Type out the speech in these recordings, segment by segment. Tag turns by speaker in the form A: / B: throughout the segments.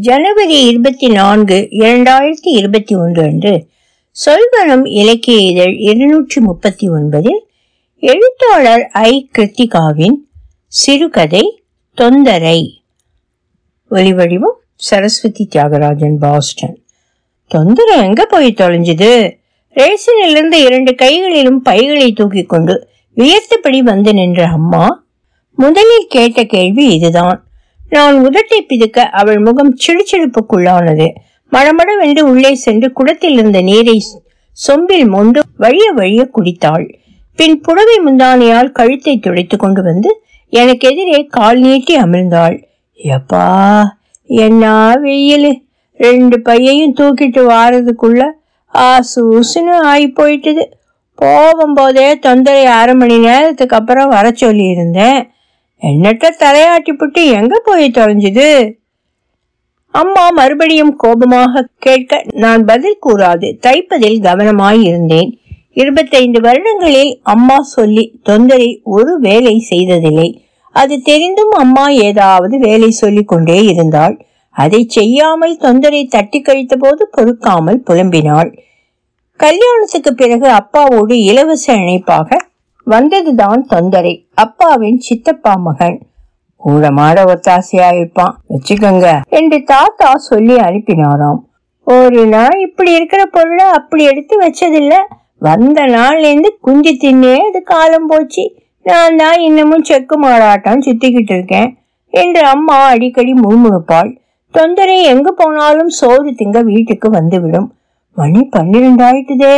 A: ஜனவரி இருபத்தி நான்கு இரண்டாயிரத்தி இருபத்தி ஒன்று அன்று சொல்வனம் இலக்கிய இதழ் இருநூற்றி முப்பத்தி ஒன்பதில் எழுத்தாளர் ஐ. கிருத்திகாவின் சிறுகதை தொந்தரை. ஒலிவடிவம் சரஸ்வதி தியாகராஜன் பாஸ்டன். தொந்தரை எங்க போய் தொலைஞ்சது? ரேசனிலிருந்து இரண்டு கைகளிலும் பைகளை தூக்கி கொண்டு வியர்த்தபடி வந்து நின்ற அம்மா முதலில் கேட்ட கேள்வி இதுதான். நான் உதட்டை பிதுக்க அவள் முகம் சிடுச்சிடுப்புக்குள்ளானது மடமடவென்று உள்ளே சென்று குடத்தில் இருந்த நீரை சொம்பில் மொண்டு வழிய வழிய குடித்தாள். பின் புடவை முந்தானையால் கழுத்தை துடைத்து கொண்டு வந்து எனக்கு எதிரே கால் நீட்டி அமிர்ந்தாள். எப்பா என்ன வெயில். ரெண்டு பையையும் தூக்கிட்டு வாரதுக்குள்ள ஆசூசுன்னு ஆகி போயிட்டுது போகும்போதே தொந்தரை அரை மணி நேரத்துக்கு அப்புறம் வர சொல்லியிருந்தேன். என்னட்ட தலையாட்டி புட்டு எங்க போய் தொலைஞ்சுது? அம்மா மறுபடியும் கோபமாக கேட்க நான் பதில் கூறாது. தைப்பதில் கவனமாய் இருந்தேன். இருபத்தைந்து வருடங்களில் அம்மா சொல்லி தொந்தரை ஒரு வேலை செய்ததில்லை. அது தெரிந்தும் அம்மா ஏதாவது வேலை சொல்லி கொண்டே இருந்தாள். அதை செய்யாமல் தொந்தரை தட்டி கழித்த போது பொறுக்காமல் புலம்பினாள். கல்யாணத்துக்கு பிறகு அப்பாவோடு இலவச இணைப்பாக வந்ததுதான் தொந்தரை அப்பாவின் சித்தப்பா மகன். கூட மாட ஒத்தாசையா இருப்பான் வச்சுக்கோங்க என்று தாத்தா சொல்லி அனுப்பினாராம். ஒரு நாள் இப்படி இருக்கிற பொருளை அப்படி எடுத்து வச்சதில்ல. வந்த நாள்லேருந்து குஞ்சி குஞ்சு தின்னே அது காலம் போச்சு. நான் தான் இன்னமும் செக்கு மாடாட்டம் சுத்திக்கிட்டு இருக்கேன் என்று அம்மா அடிக்கடி முழுமுழுப்பாள் தொந்தரை எங்கு போனாலும் சோறு திங்க வீட்டுக்கு வந்துவிடும். மணி பன்னிரெண்டு ஆயிட்டுதே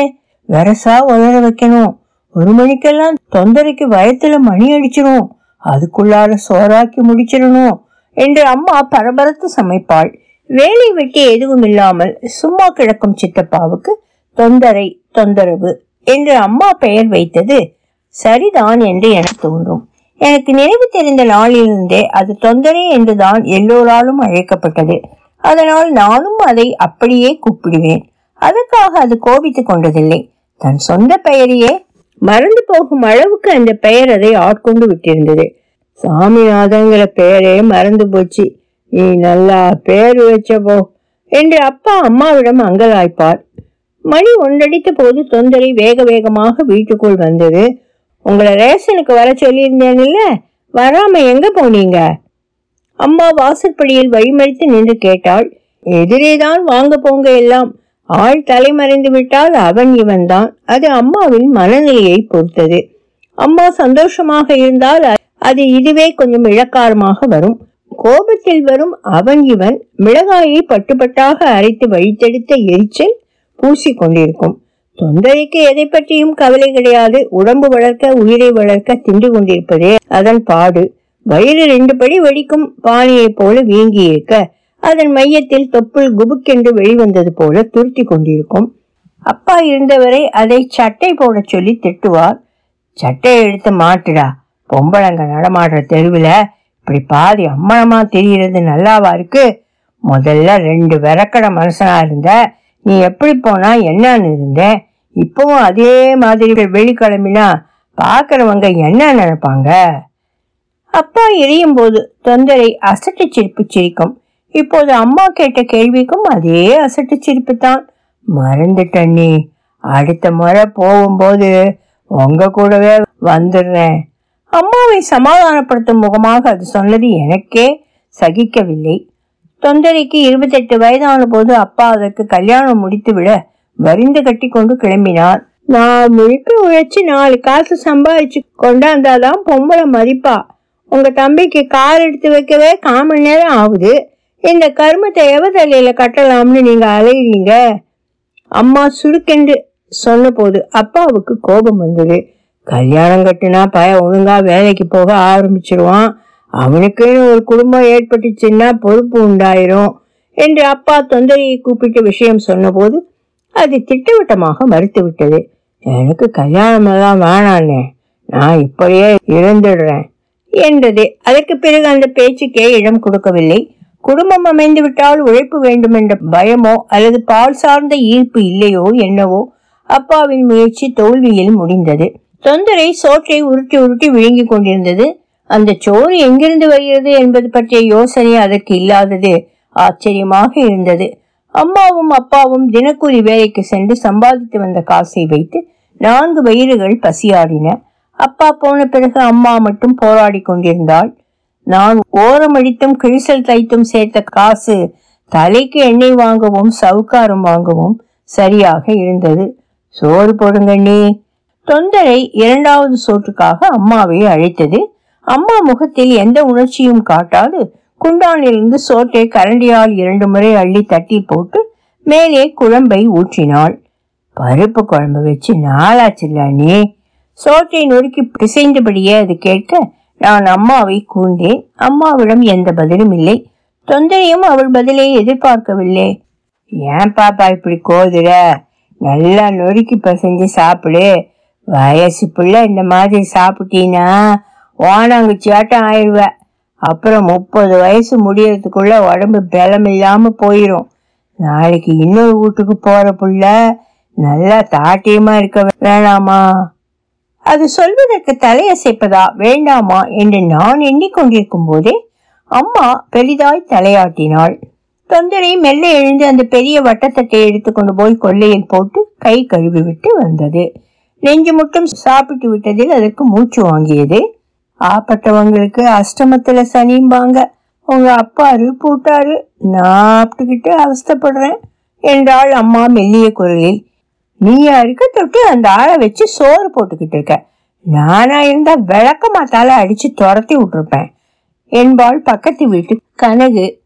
A: வெரசா உலர வைக்கணும். ஒரு மணிக்கெல்லாம் தொந்தரைக்கு வயத்துல மணி அடிச்சிரும். அதுக்குள்ளார சோறாக்கி முடிச்சிடணும் என்று அம்மா பரபரத்து சமைப்பாள். வேலை வெட்டி எதுவும் இல்லாமல் சும்மா கிடக்கும் சித்தப்பாவுக்கு தொந்தரை தொந்தரவு என்று அம்மா பெயர் வைத்தது சரிதான் என்று எனக்கு தோன்றும். எனக்கு நினைவு தெரிந்த நாளிலிருந்தே அது தொந்தரை என்றுதான் எல்லோராலும் அழைக்கப்பட்டது. அதனால் நானும் அதை அப்படியே கூப்பிடுவேன். அதற்காக அது கோபித்துக் கொண்டதில்லை. தன் சொந்த பெயரையே மறந்து போகும் அளவுக்கு அந்த பெயர் அதை ஆட்கொண்டு விட்டிருந்தது. சாமிநாதங்கிற பெயரே மறந்து போச்சு. நீ நல்லா பேர் வச்ச போ என்று அப்பா அம்மாவிடம் அங்கலாய்ப்பார். மணி ஒன்றடித்த போது தொந்தரை வேக வேகமாக வீட்டுக்குள் வந்தது. உங்களை ரேஷனுக்கு வர சொல்லியிருந்தேன்ல வராம எங்க போனீங்க? அம்மா வாசற்படியில் வழிமறித்து நின்று கேட்டாள். எதிரேதான் வாங்க போங்க எல்லாம். ஆள் தலைமறைந்து விட்டால் அவன் இவன் தான் அது அம்மாவின் மனநிலையை பொறுத்தது. அம்மா சந்தோஷமாக இருந்தால் அது இதுவே கொஞ்சம் இழக்காரமாக வரும். கோபத்தில் வரும் அவன் இவன் மிளகாயை பட்டுப்பட்டாக அரைத்து வழித்தெடுத்த எரிச்சல் பூசி கொண்டிருக்கும். தொந்தரைக்கு எதை பற்றியும் கவலை கிடையாது. உடம்பு வளர்க்க உயிரை வளர்க்க திண்டு கொண்டிருப்பதே அதன் பாடு. வயிறு ரெண்டு படி வெடிக்கும் பானையைப் போல வீங்கி இருக்க அதன் மையத்தில் தொப்புள் குபுக்கென்று வெளிவந்தது போல துருத்தி கொண்டிருக்கும். அப்பா இருந்தவரை அதை சட்டை போட சொல்லி திட்டுவார். சட்டை எடுத்து மாட்டுடா. பொம்பளைங்க நடமாடுற தெருவில் இப்படி பாதி அம்மனமா தெரிகிறது நல்லாவா இருக்கு? முதல்ல ரெண்டு விறக்கட மனுஷனா இருந்த நீ எப்படி போனா என்னன்னு இருந்த இப்பவும் அதே மாதிரி வெளிக்கிழமினா பார்க்குறவங்க என்ன நினைப்பாங்க? அப்பா எரியும் போது தொந்தரை அசட்டு சிரிப்பு சிரிக்கும். இப்போது அம்மா கேட்ட கேள்விக்கும் அதே அசட்டு சிரிப்பு தான். மறந்துட்டண்ணி அடுத்த முறை போகும்போது உங்க கூடவே வந்துடுறேன். அம்மாவை சமாதானப்படுத்தும் முகமாக அது சொன்னது எனக்கே சகிக்கவில்லை. தொந்தரைக்கு இருபத்தெட்டு வயதான போது அப்பா அதற்கு கல்யாணம் முடித்து விட வரிந்து கட்டி கொண்டு கிளம்பினார். நான் முழுக்க உழைச்சி நாலு காசு சம்பாதிச்சு கொண்டாந்தாதான் பொம்பளை மதிப்பா. உங்க தம்பிக்கு கார் எடுத்து வைக்கவே கால் மணி நேரம் ஆகுது. இந்த கருமத்தை எவதலையில கட்டலாம்னு நீங்க அலையிறீங்க? அம்மா சுருக்கென்று சொன்ன போது அப்பாவுக்கு கோபம் வந்தது. கல்யாணம் கட்டினா பய ஒழுங்கா வேலைக்கு போக ஆரம்பிச்சிருவான். அவனுக்குன்னு ஒரு குடும்பம் ஏற்பட்டுச்சுன்னா பொறுப்பு உண்டாயிரும் என்று அப்பா தொந்தரையை கூப்பிட்டு விஷயம் சொன்னபோது அது திட்டவட்டமாக மறுத்து விட்டது எனக்கு கல்யாணம் எல்லாம் வேணானே நான் இப்படியே இறந்துடுறேன் என்றது. அதற்கு பிறகு அந்த பேச்சுக்கே இடம் கொடுக்கவில்லை. குடும்பம் அமைந்து விட்டால் உழைப்பு வேண்டும் என்ற பயமோ அல்லது பால் சார்ந்த ஈர்ப்பு இல்லையோ என்னவோ அப்பாவின் முயற்சி தோல்வியில் முடிந்தது. தொந்தரை சோற்றை உருட்டி உருட்டி விழுங்கிக் கொண்டிருந்தது. அந்த சோறு எங்கிருந்து வருகிறது என்பது பற்றிய யோசனை அதற்கு இல்லாதது ஆச்சரியமாக இருந்தது. அம்மாவும் அப்பாவும் தினக்கூலி வேலைக்கு சென்று சம்பாதித்து வந்த காசை வைத்து நான்கு வயிறுகள் பசியாடின. அப்பா போன பிறகு அம்மா மட்டும் போராடி கொண்டிருந்தாள். நான் ஓரமடித்தும் கிழிசல் தைத்தும் சேர்த்த காசு தலைக்கு எண்ணெய் வாங்கவும் சவுக்காரம் வாங்கவும் சரியாக இருந்தது. சோறு போடுங்கண்ணே தொந்தரை இரண்டாவது சோற்றுக்காக அம்மாவை அழைத்தது. அம்மா முகத்தில் எந்த உணர்ச்சியும் காட்டாது. குண்டானிலிருந்து சோற்றை கரண்டியால் இரண்டு முறை அள்ளி தட்டி போட்டு மேலே குழம்பை ஊற்றினாள். பருப்பு குழம்பு வச்சு நாளாச்சுல்ல நீ சோற்றை நொறுக்கி பிசைந்தபடியே அது கேட்க நான் அம்மாவை கூர்ந்தேன். அம்மாவிடம் எந்த பதிலும் இல்லை. தொந்தரையும் அவள் பதிலை எதிர்பார்க்கவில்லை. ஏன் பாப்பா இப்படி கோதுற? நல்லா நொறுக்கி பசைஞ்சு சாப்பிடு. வயசு பிள்ளை இந்த மாதிரி சாப்பிட்டீன்னா ஓனாங்குச்சியாட்டம் ஆயிடுவ. அப்புறம் முப்பது வயசு முடியறதுக்குள்ள உடம்பு பலம் இல்லாம போயிரும். நாளைக்கு இன்னொரு வீட்டுக்கு போற புள்ள நல்லா தாட்டியமா இருக்க வேணாமா? அது சொல்வதற்கு தலையசைப்பதா வேண்டாமா என்று நான் எண்ணிக்கொண்டிருக்கும் போதே அம்மா பெரிதாய் தலையாட்டினாள். தொந்தரை மெல்ல எழுந்து அந்த பெரிய வட்டத்தட்டை எடுத்துக்கொண்டு போய் கொல்லையில் போட்டு கை கழுவி விட்டு வந்தது. நெஞ்சு மட்டும் சாப்பிட்டு விட்டதில் அதற்கு மூச்சு வாங்கியது. ஆப்பட்டவங்களுக்கு அஷ்டமத்துல சனிம்பாங்க. உங்க அப்பாரு பூட்டாரு நான் சாப்பிட்டுக்கிட்டு அவஸ்தப்படுறேன் என்றாள் அம்மா மெல்லிய குரலில். நீ இருக்க தொட்டு அந்த ஆளை வச்சு சோறு போட்டுக்கிட்டு இருக்க. நானா இருந்தா விளக்க மாத்தால அடிச்சு துரத்தி விட்டுருப்பேன். என்பாள் பக்கத்து வீட்டு கனகு.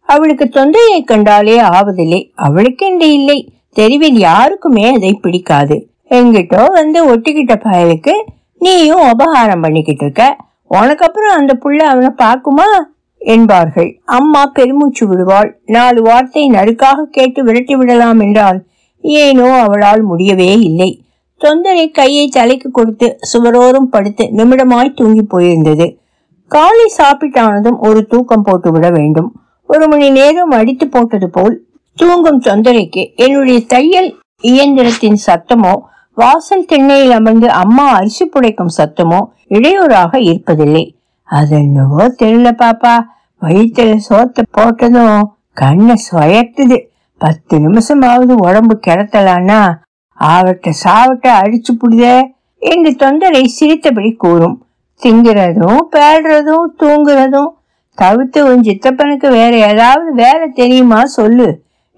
A: அவளுக்கு தொந்தையை கண்டாலே ஆவதில்லை. அவளுக்கென்று இல்லை. தெருவில் யாருக்குமே அதை பிடிக்காது. எங்கிட்டோ வந்து ஒட்டிக்கிட்ட பயலுக்கு நீயும் உபகாரம் பண்ணிக்கிட்டு இருக்க. உனக்கு அப்புறம் அந்த புள்ள அவனை பார்க்குமா? என்பார்கள். அம்மா பெருமூச்சு விடுவாள். நாலு வார்த்தை நடுக்காக கேட்டு விரட்டி விடலாம் என்றால் ஏனோ அவளால் முடியவே இல்லை. தொந்தரை கையை தலைக்கு கொடுத்து சுவரோரும் படுத்து நிமிடமாய் தூங்கி போயிருந்தது. காலை சாப்பிட்டானதும் ஒரு தூக்கம் போட்டு விட வேண்டும். ஒரு மணி நேரம் அடித்து போட்டது போல் தூங்கும் தொந்தரைக்கு என்னுடைய தையல் இயந்திரத்தின் சத்தமோ வாசல் திண்ணையில் அமர்ந்து அம்மா அரிசி புடைக்கும் சத்தமோ இடையூறாக இருப்பதில்லை. அது என்னவோ தெரியல பாப்பா. வயிற்றுல சோத்த போட்டதும் கண்ணை சுயத்துது பத்து நிமிஷமாவது உடம்பு கிடத்தலான்னா ஆவட்ட சாவட்ட அடிச்சு புடுதே என்று தொந்தரை சிரித்தபடி கூறும். திங்கிறதும் பேடுறதும் தூங்குறதும் தவிர்த்து உன் சித்தப்பனுக்கு வேற ஏதாவது வேலை தெரியுமா சொல்லு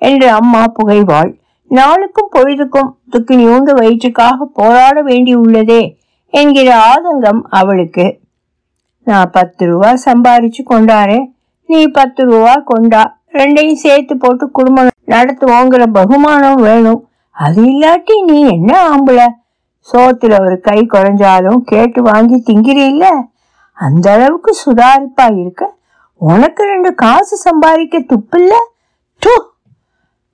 A: என்று அம்மா புகைவாள். நாளுக்கும் பொழுதுக்கும் துக்கினியூண்டு வயிற்றுக்காக போராட வேண்டி உள்ளதே என்கிற ஆதங்கம் அவளுக்கு. நான் பத்து ரூபா சம்பாரிச்சு கொண்டாரேன் நீ பத்து ரூபா கொண்டா ரெண்டையும் சேர்த்து போட்டு குடும்பம் நடத்துவோங்கிற பகுமானம் வேணும். அது இல்லாட்டி நீ என்ன ஆம்பள? சோத்துல ஒரு கை குறைஞ்சாலும் கேட்டு வாங்கி திங்கிறீல்ல? அந்த அளவுக்கு சுதாரிப்பா இருக்க? உனக்கு ரெண்டு காசு சம்பாதிக்க துப்பில்ல? தூ!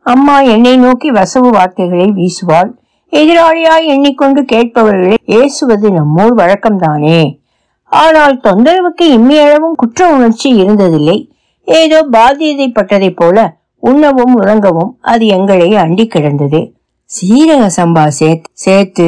A: அம்மா என்னை நோக்கி வசவு வார்த்தைகளை வீசுவாள். எதிராளியாய் எண்ணிக்கொண்டு கேட்பவர்களை ஏசுவது நம்மூர் வழக்கம்தானே. ஆனால் தொந்தரவுக்கு இம்மியளவும் குற்ற உணர்ச்சி இருந்ததில்லை. ஏதோ பாதியதைப்பட்டதைப் போல உண்ணவும் உறங்கவும் அது எங்களை அண்டி கிடந்தது. சீரக சம்பா சேர்த்து சேர்த்து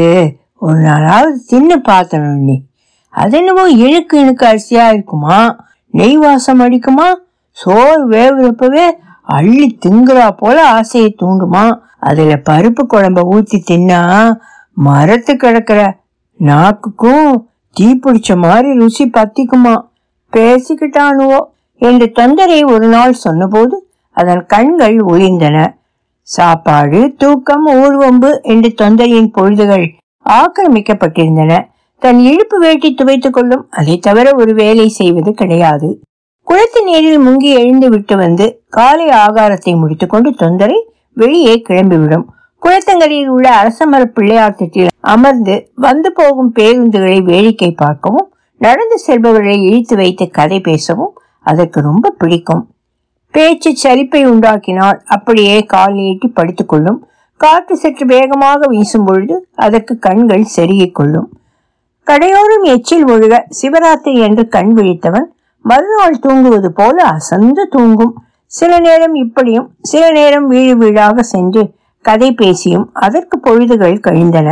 A: ஒரு நாளாவது தின்னு பார்த்தணும் நீ? அது என்னவோ இழுக்கு இழுக்கு அரிசியா இருக்குமா? நெய் வாசம் அடிக்குமா? சோறு வேவுறப்பவே அள்ளி திங்குறா போல ஆசையை தூண்டுமா? அதுல பருப்பு குழம்ப ஊத்தி தின்னா மரத்து கிடக்குற நாக்குக்கும் தீ பிடிச்ச மாதிரி ருசி பத்திக்குமா? பேசிக்கிட்டானுவோ? என்று தொந்தரை ஒரு நாள் சொன்னபோது அதன் கண்கள் ஒளிர்ந்தன சாப்பாடு தூக்கம் ஊர்வம்பு என்று தொந்தரையின் பொழுதுகள் ஆக்கிரமிக்கப்பட்டிருந்தன. தன் இழுப்பு வேட்டி துவைத்துக் கொள்ளும். அதை தவிர ஒரு வேலை செய்வது கிடையாது. குளத்து நீரில் முங்கி எழுந்து விட்டு வந்து காலை ஆகாரத்தை முடித்துக்கொண்டு தொந்தரை வெளியே கிளம்பிவிடும். குளத்தங்கரையில் உள்ள அரசமர பிள்ளையார் திட்டில் அமர்ந்து வந்து போகும் பேருந்துகளை வேடிக்கை பார்க்கவும் நடந்து செல்பவர்களை இழுத்து வைத்து கதை பேசவும் அதற்கு ரொம்ப பிடிக்கும். பேச்சு சரிப்பை உண்டாக்கினால் அப்படியே கால் நீட்டி படுத்துக்கொள்ளும். காற்று சற்று வேகமாக வீசும் பொழுது அதற்கு கண்கள் செருகிக் கொள்ளும். கடையோரும் எச்சில் ஒழுக சிவராத்திரி என்று கண் விழித்தவன் மறுநாள் தூங்குவது போல அசந்து தூங்கும். சில நேரம் இப்படியும் சில நேரம் வீடு வீடாக சென்று கதை பேசியும் அதற்கு பொழுதுகள் கழிந்தன.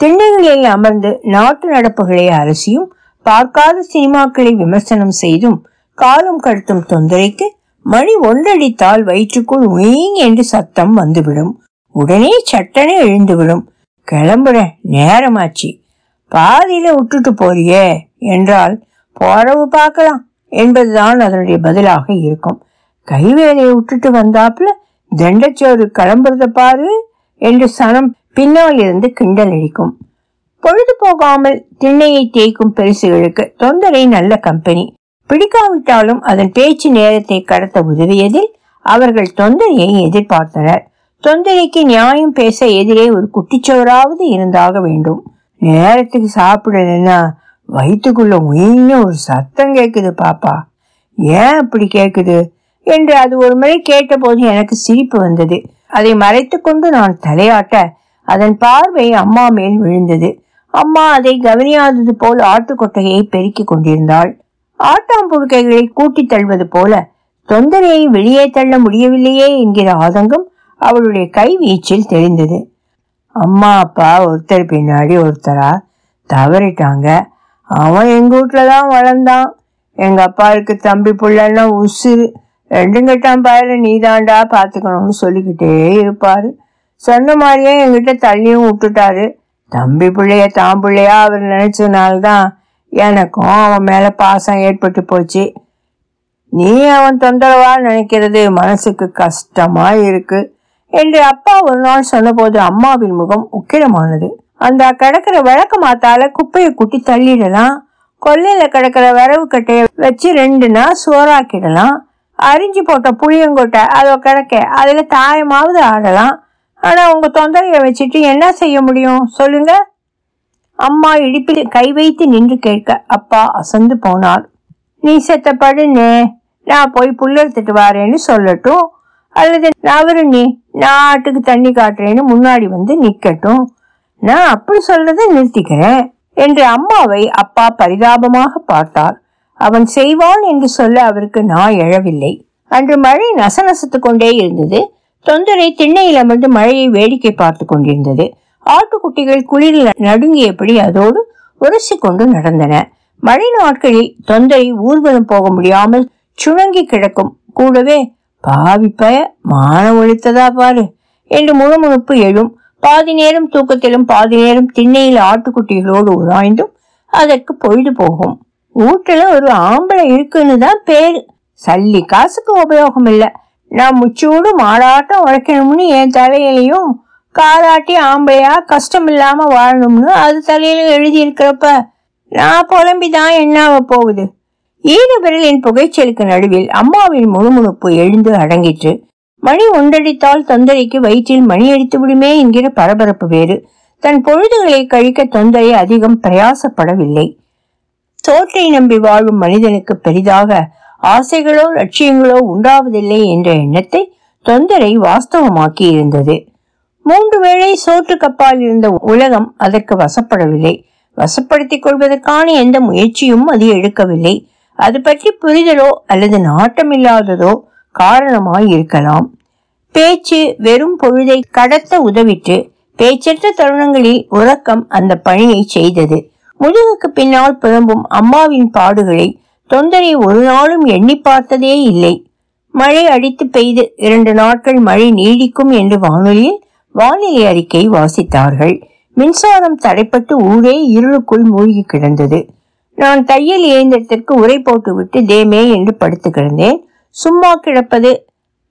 A: திண்ணைகளில் அமர்ந்து நாட்டு நடப்புகளை அரசியும் பார்க்காத சினிமாக்களை விமர்சனம் செய்தும் காலம் கடத்தும் தொந்தரைக்கு மணி ஒன்றடித்தால் வயிற்றுக்குள் உயிங் என்று சத்தம் வந்துவிடும். உடனே சட்டனை எழுந்துவிடும். கிளம்புற நேரமாச்சு. பாதியில விட்டுட்டு போறியே என்றால் போறவு பார்க்கலாம் என்பதுதான் அதனுடைய பதிலாக இருக்கும். கைவேலையை விட்டுட்டு வந்தாப்புல தண்டச்சோறு கிளம்புறத பாரு என்று சனம் பின்னால் இருந்து கிண்டல் அடிக்கும். பொழுது போகாமல் திண்ணையை தேய்க்கும் பெருசுகளுக்கு தொந்தரை நல்ல கம்பெனி. பிடிக்காவிட்டாலும் அதன் பேச்சு நேரத்தை கடத்த உதவியதில் அவர்கள் தொந்தரையை எதிர்பார்த்தனர். தொந்தரைக்கு நியாயம் பேச எதிரே ஒரு குட்டிச்சோராவது இருந்தாக வேண்டும். நேரத்துக்கு சாப்பிடலன்னா வயிற்றுக்குள்ள உயின்னு ஒரு சத்தம் கேட்குது பாப்பா. ஏன் அப்படி கேட்குது? என்று அது ஒரு முறை கேட்டபோது எனக்கு சிரிப்பு வந்தது. அதை மறைத்து கொண்டு நான் தலையாட்ட அதன் பார்வை அம்மா மேல் விழுந்தது. அம்மா அதை கவனியாதது போல் ஆட்டுக்கொட்டையை பெருக்கிக் கொண்டிருந்தாள். ஆட்டாம்புழுக்கைகளை கூட்டித் தள்ளுவது போல தொந்தரையை வெளியே தள்ள முடியவில்லையே என்கிற ஆதங்கம் அவளுடைய கை வீச்சில் தெரிந்தது அம்மா அப்பா ஒருத்தர் பின்னாடி ஒருத்தரா? தவறிட்டாங்க. அவன் எங்க வீட்டுல தான் வளர்ந்தான். எங்க அப்பாவுக்கு தம்பி புள்ளன்னா உசுறு ரெண்டும் கட்டாம் பாயில நீதாண்டா பாத்துக்கணும்னு சொல்லிக்கிட்டே இருப்பாரு. சொன்ன மாதிரியே என்கிட்ட தள்ளியும் விட்டுட்டாரு. தம்பி பிள்ளைய தான் பிள்ளையா அவர் நினைச்சதுனால்தான் எனக்கும் அவன் மேல பாசம் ஏற்பட்டு போச்சு. நீ அவன் தொந்தரவா நினைக்கிறது மனசுக்கு கஷ்டமா இருக்கு என்று அப்பா ஒரு நாள் சொன்னபோது அம்மாவின் முகம் உக்கிரமானது. அந்த கிடக்கிற விளக்க மாத்தால குப்பையை குட்டி தள்ளிடலாம். கொல்லையில கிடக்கிற வரவு கட்டையை வச்சு ரெண்டு நாள் சோறாக்கிடலாம். அரிஞ்சு போட்ட புளியங்கொட்டை அதை கிடக்க அதில் தாயமாவது ஆடலாம். ஆனால் உங்கள் தொந்தரையை வச்சுட்டு என்ன செய்ய முடியும்? சொல்லுங்கள் அம்மா இடிப்பில் கை வைத்து நின்று கேட்க அப்பா அசந்து போனார். நீ செத்த நான் போய் புல்லெடுத்துட்டு வரேன்னு சொல்லட்டும். அல்லது நவரு நீ நான் ஆட்டுக்கு தண்ணி காட்டுறேன்னு முன்னாடி வந்து நிக்கட்டும் நான் அப்படி சொல்றதை நிறுத்திக்கிறேன் என்று அம்மாவை அப்பா பரிதாபமாக பார்த்தார். அவன் செய்வான் என்று சொல்ல அவருக்கு நான் எழவில்லை. அன்று மழை நசநசத்து கொண்டே இருந்தது. தொந்தரை திண்ணையில் அமர்ந்து மழையை வேடிக்கை பார்த்து கொண்டிருந்தது. ஆட்டுக்குட்டிகள் குளிரில் நடுங்கியபடி அதோடு உரசி கொண்டு நடந்தன. மழை நாட்களில் தொந்தரை ஊர்வலம் போக முடியாமல் சுழங்கி கிடக்கும். கூடவே பாவிப்பய மான ஒழித்ததா பாரு என்று முழுமுழுப்பு எழும். பாதி நேரம் தூக்கத்திலும் பாதி நேரம் திண்ணையில் ஆட்டுக்குட்டிகளோடு உராய்ந்தும் அதற்கு பொழுது போகும். வீட்டுல ஒரு ஆம்பளை இருக்குன்னு தான் பேரு. சல்லி காசுக்கு உபயோகம் இல்லை நான் முச்சூடு மாடாட்டம் உழைக்கணும்னு என் தலையிலையும் காலாட்டி ஆம்பளையா கஷ்டம் இல்லாம வாழணும்னு அது தலையில எழுதி இருக்கிறப்ப நான் புலம்பிதான் என்னாவ போகுது? ஈடு விரலின் புகைச்சலுக்கு நடுவில் அம்மாவின் முணுமுணுப்பு எழுந்து அடங்கிற்று. மணி ஒன்றடித்தால் தொந்தரைக்கு வயிற்றில் மணி அடித்து விடுமே என்கிற பரபரப்பு வேறு. தன் பொழுதுகளை கழிக்க தொந்தரை அதிகம் பிரயாசப்படவில்லை. சோற்றை நம்பி வாழும் மனிதனுக்கு பெரிதாக ஆசைகளோ லட்சியங்களோ உண்டாவதில்லை என்ற எண்ணத்தை தொந்தரை வாஸ்தவமாக்கி இருந்தது மூன்று வேளை சோற்று கப்பால் இருந்த உலகம் அதற்கு வசப்படவில்லை. வசப்படுத்திக் கொள்வதற்கான எந்த முயற்சியும் அது எடுக்கவில்லை. அது பற்றி புரிதலோ அல்லது நாட்டம் இல்லாததோ காரணமாய் இருக்கலாம். பேச்சு வெறும் பொழுதை கடத்த உதவிட்டு பேச்சற்ற தருணங்களில் உறக்கம் அந்த பணியை செய்தது. முதுகுக்கு பின்னால் புலம்பும் அம்மாவின் பாடுகளை தொந்தரை ஒரு நாளும் எண்ணி பார்த்ததே இல்லை. மழை அடித்து பெய்து இரண்டு நாட்கள் மழை நீடிக்கும் என்று வானொலியில் வானிலை அறிக்கை வாசித்தார்கள். மின்சாரம் தடைப்பட்டு ஊரே இருளுக்குள் மூழ்கி கிடந்தது. நான் தையல் இயந்திரத்திற்கு உரை போட்டுவிட்டு தேமே என்று படுத்து கிடந்தேன். சும்மா கிடப்பது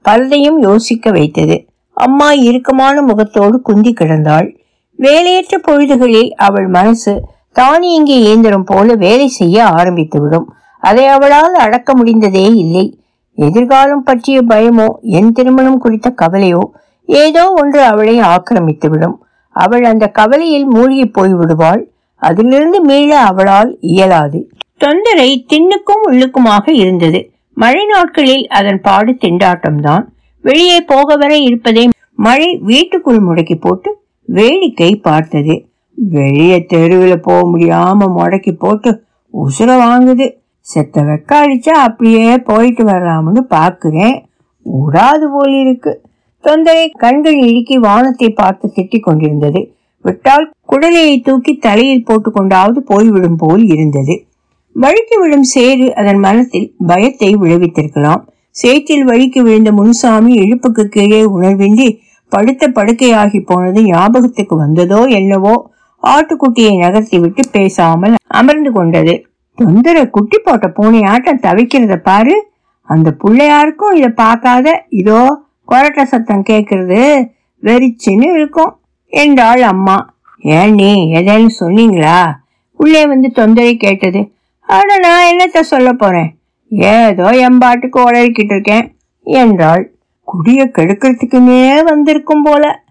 A: பலதையும் யோசிக்க வைத்தது. அம்மா இறுக்கமான முகத்தோடு குந்தி கிடந்தாள். வேலையற்ற பொழுதுகளில் அவள் மனசு தானியங்கி இயந்திரம் போல வேலை செய்ய ஆரம்பித்துவிடும். அதை அவளால் அடக்க முடிந்ததே இல்லை. எதிர்காலம் பற்றிய பயமோ என் திருமணம் குறித்த கவலையோ ஏதோ ஒன்று அவளை ஆக்கிரமித்துவிடும். அவள் அந்த கவலையில் மூழ்கி போய் விடுவாள் அதிலிருந்து மீள அவளால் இயலாது. தொந்தரை திண்ணுக்கும் உள்ளுக்குமாக இருந்தது. மழை நாட்களில் அதன் பாடு திண்டாட்டம்தான். வெளியே போக வர இருப்பதை மழை வீட்டுக்குள் முடக்கி போட்டு வேடிக்கை பார்த்தது. வெளியே தெருவில் போக முடியாம முடக்கி போட்டு உசுர வாங்குது. செத்த வெக்காடிச்சா அப்படியே போயிட்டு வரலாம்னு பாக்குறேன் உடாது போல் இருக்கு தொந்தரை கண்கள் இடுக்கி வானத்தை பார்த்து திட்டிக் கொண்டிருந்தது. விட்டால் குடலையை தூக்கி தலையில் போட்டு கொண்டாவது போய்விடும் போல் இருந்தது. வழுக்கி விழும் சேறு அதன் மனத்தில் பயத்தை விளைவித்திருக்கலாம். சேற்றில் வழுக்கி விழுந்த முனுசாமி இழுப்புக்கு கீழே உணர்வின்றி படுத்த படுக்கையாகி போனது ஞாபகத்துக்கு வந்ததோ என்னவோ ஆட்டுக்குட்டியை நகர்த்தி விட்டு பேசாமல் அமர்ந்து கொண்டது. தொந்தர குட்டி போட்ட பூனையாட்டம் தவிக்கிறத பாரு. அந்த பிள்ளையாருக்கும் இதை பார்க்காத. இதோ கொரட்ட சத்தம் கேட்கறது வெறிச்சுன்னு இருக்கும் என்றாள் அம்மா. ஏன் நீ எதேன்னு சொன்னீங்களா? உள்ளே வந்து தொந்தரை கேட்டது. ஆனா நான் என்னத்த சொல்ல போறேன்? ஏதோ எம்பாட்டுக்கு உளறிக்கிட்டு இருக்கேன் என்றாள். குடிய கெடுக்கிறதுக்குமே வந்திருக்கும் போல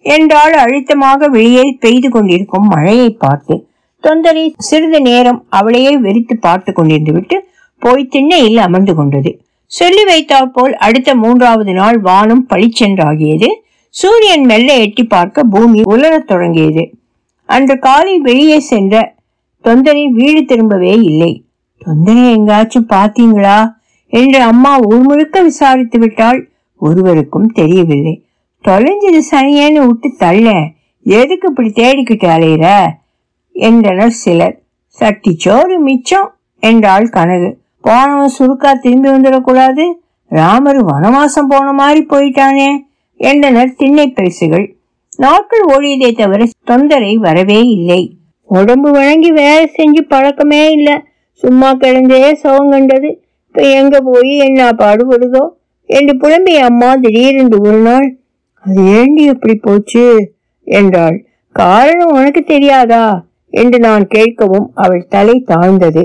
A: என்றால் அழுத்தமாக வெளியே பெய்து கொண்டிருக்கும் மழையை பார்த்து. தொந்தரை சிறிது நேரம் அவளையே வெறித்து பார்த்து கொண்டிருந்து விட்டு போய் திண்ணையில் அமர்ந்து கொண்டது. சொல்லி வைத்தால் போல் அடுத்த மூன்றாவது நாள் வானம் பளிச்சென்றாகியது சூரியன் மெல்ல எட்டி பார்க்க பூமி உலரத் தொடங்கியது. அன்று காலை வெளியே சென்ற தொந்தரை வீடு திரும்பவே இல்லை. தொந்தரை எங்காச்சும் பார்த்தீங்களா? என்று அம்மா ஊர் முழுக்க விசாரித்து விட்டால் ஒருவருக்கும் தெரியவில்லை. தொலைஞ்சது சனியேன்னு விட்டு தள்ள எதுக்கு இப்படி தேடிக்கிட்டு அலையிற? என்றனர் சிலர். சட்டி சோறு மிச்சம் என்றாள் கனகு. போனவன் சுருக்கா திரும்பி வந்துடக்கூடாது. ராமர் வனவாசம் போன மாதிரி போயிட்டானே என்றனர் திண்ணை பரிசுகள். நாட்கள் ஓடியதை தவிர தொந்தரை வரவே இல்லை. உடம்பு வழங்கி வேலை செஞ்சு பழக்கமே இல்லை. சும்மா கிடந்தே சோகம் கண்டது. இப்ப எங்க போய் என்ன பாடுபடுதோ என்று புலம்பிய அம்மா திடீரென்று ஒரு நாள் அது ஏண்டி எப்படி போச்சு? என்றாள். காரணம் உனக்கு தெரியாதா? என்று நான் கேட்கவும் அவள் தலை தாழ்ந்தது.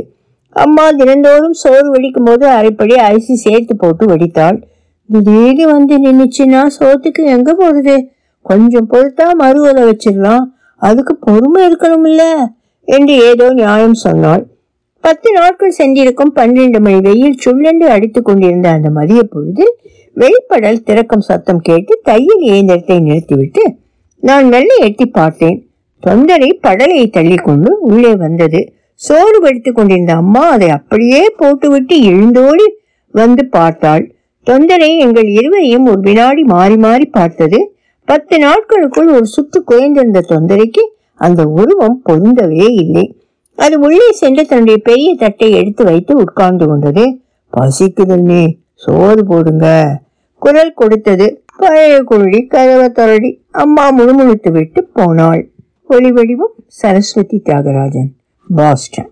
A: அம்மா தினந்தோறும் சோறு வடிக்கும் போது அரைப்படி அரிசி சேர்த்து போட்டு வடித்தாள். திடீர்னு வந்து நின்னுச்சுன்னா சோத்துக்கு எங்க போகுது? கொஞ்சம் பொறுத்தா உத வச்சிடலாம். அதுக்கு பொறுமை இருக்கணும் இல்ல என்று ஏதோ நியாயம் சொன்னாள். பத்து நாட்கள் சென்றிருக்கும் பன்னிரண்டு மணி வெயில் சுள்ளண்டு அடித்துக் கொண்டிருந்த அந்த மதிய பொழுது வெளிப்படல் திறக்கும் சத்தம் கேட்டு தையல் இயந்திரத்தை நிறுத்திவிட்டு நான் மெல்ல எட்டி பார்த்தேன். தொந்தரை படலை தள்ளிக்கொண்டு உள்ளே வந்தது. சோறு வடித்துக் கொண்டிருந்த அம்மா அதை அப்படியே போட்டுவிட்டு எழுந்தோடி வந்து பார்த்தாள். தொந்தரை எங்கள் இருவரையும் ஒரு வினாடி மாறி மாறி பார்த்தது. பத்து நாட்களுக்குள் ஒரு சுத்து குறைந்திருந்த தொந்தரைக்கு அந்த உருவம் பொருந்தவே இல்லை. அது உள்ளே சென்று தன்னுடைய பெரிய தட்டை எடுத்து வைத்து உட்கார்ந்து கொண்டது. பசிக்குதுன்னே சோறு போடுங்க. குரல் கொடுத்தது. பழைய குருடி கதவை தொடடி அம்மா முழுமுழுத்து விட்டு போனாள். ஒளி வடிவம் சரஸ்வதி தியாகராஜன். பாஸ்டன்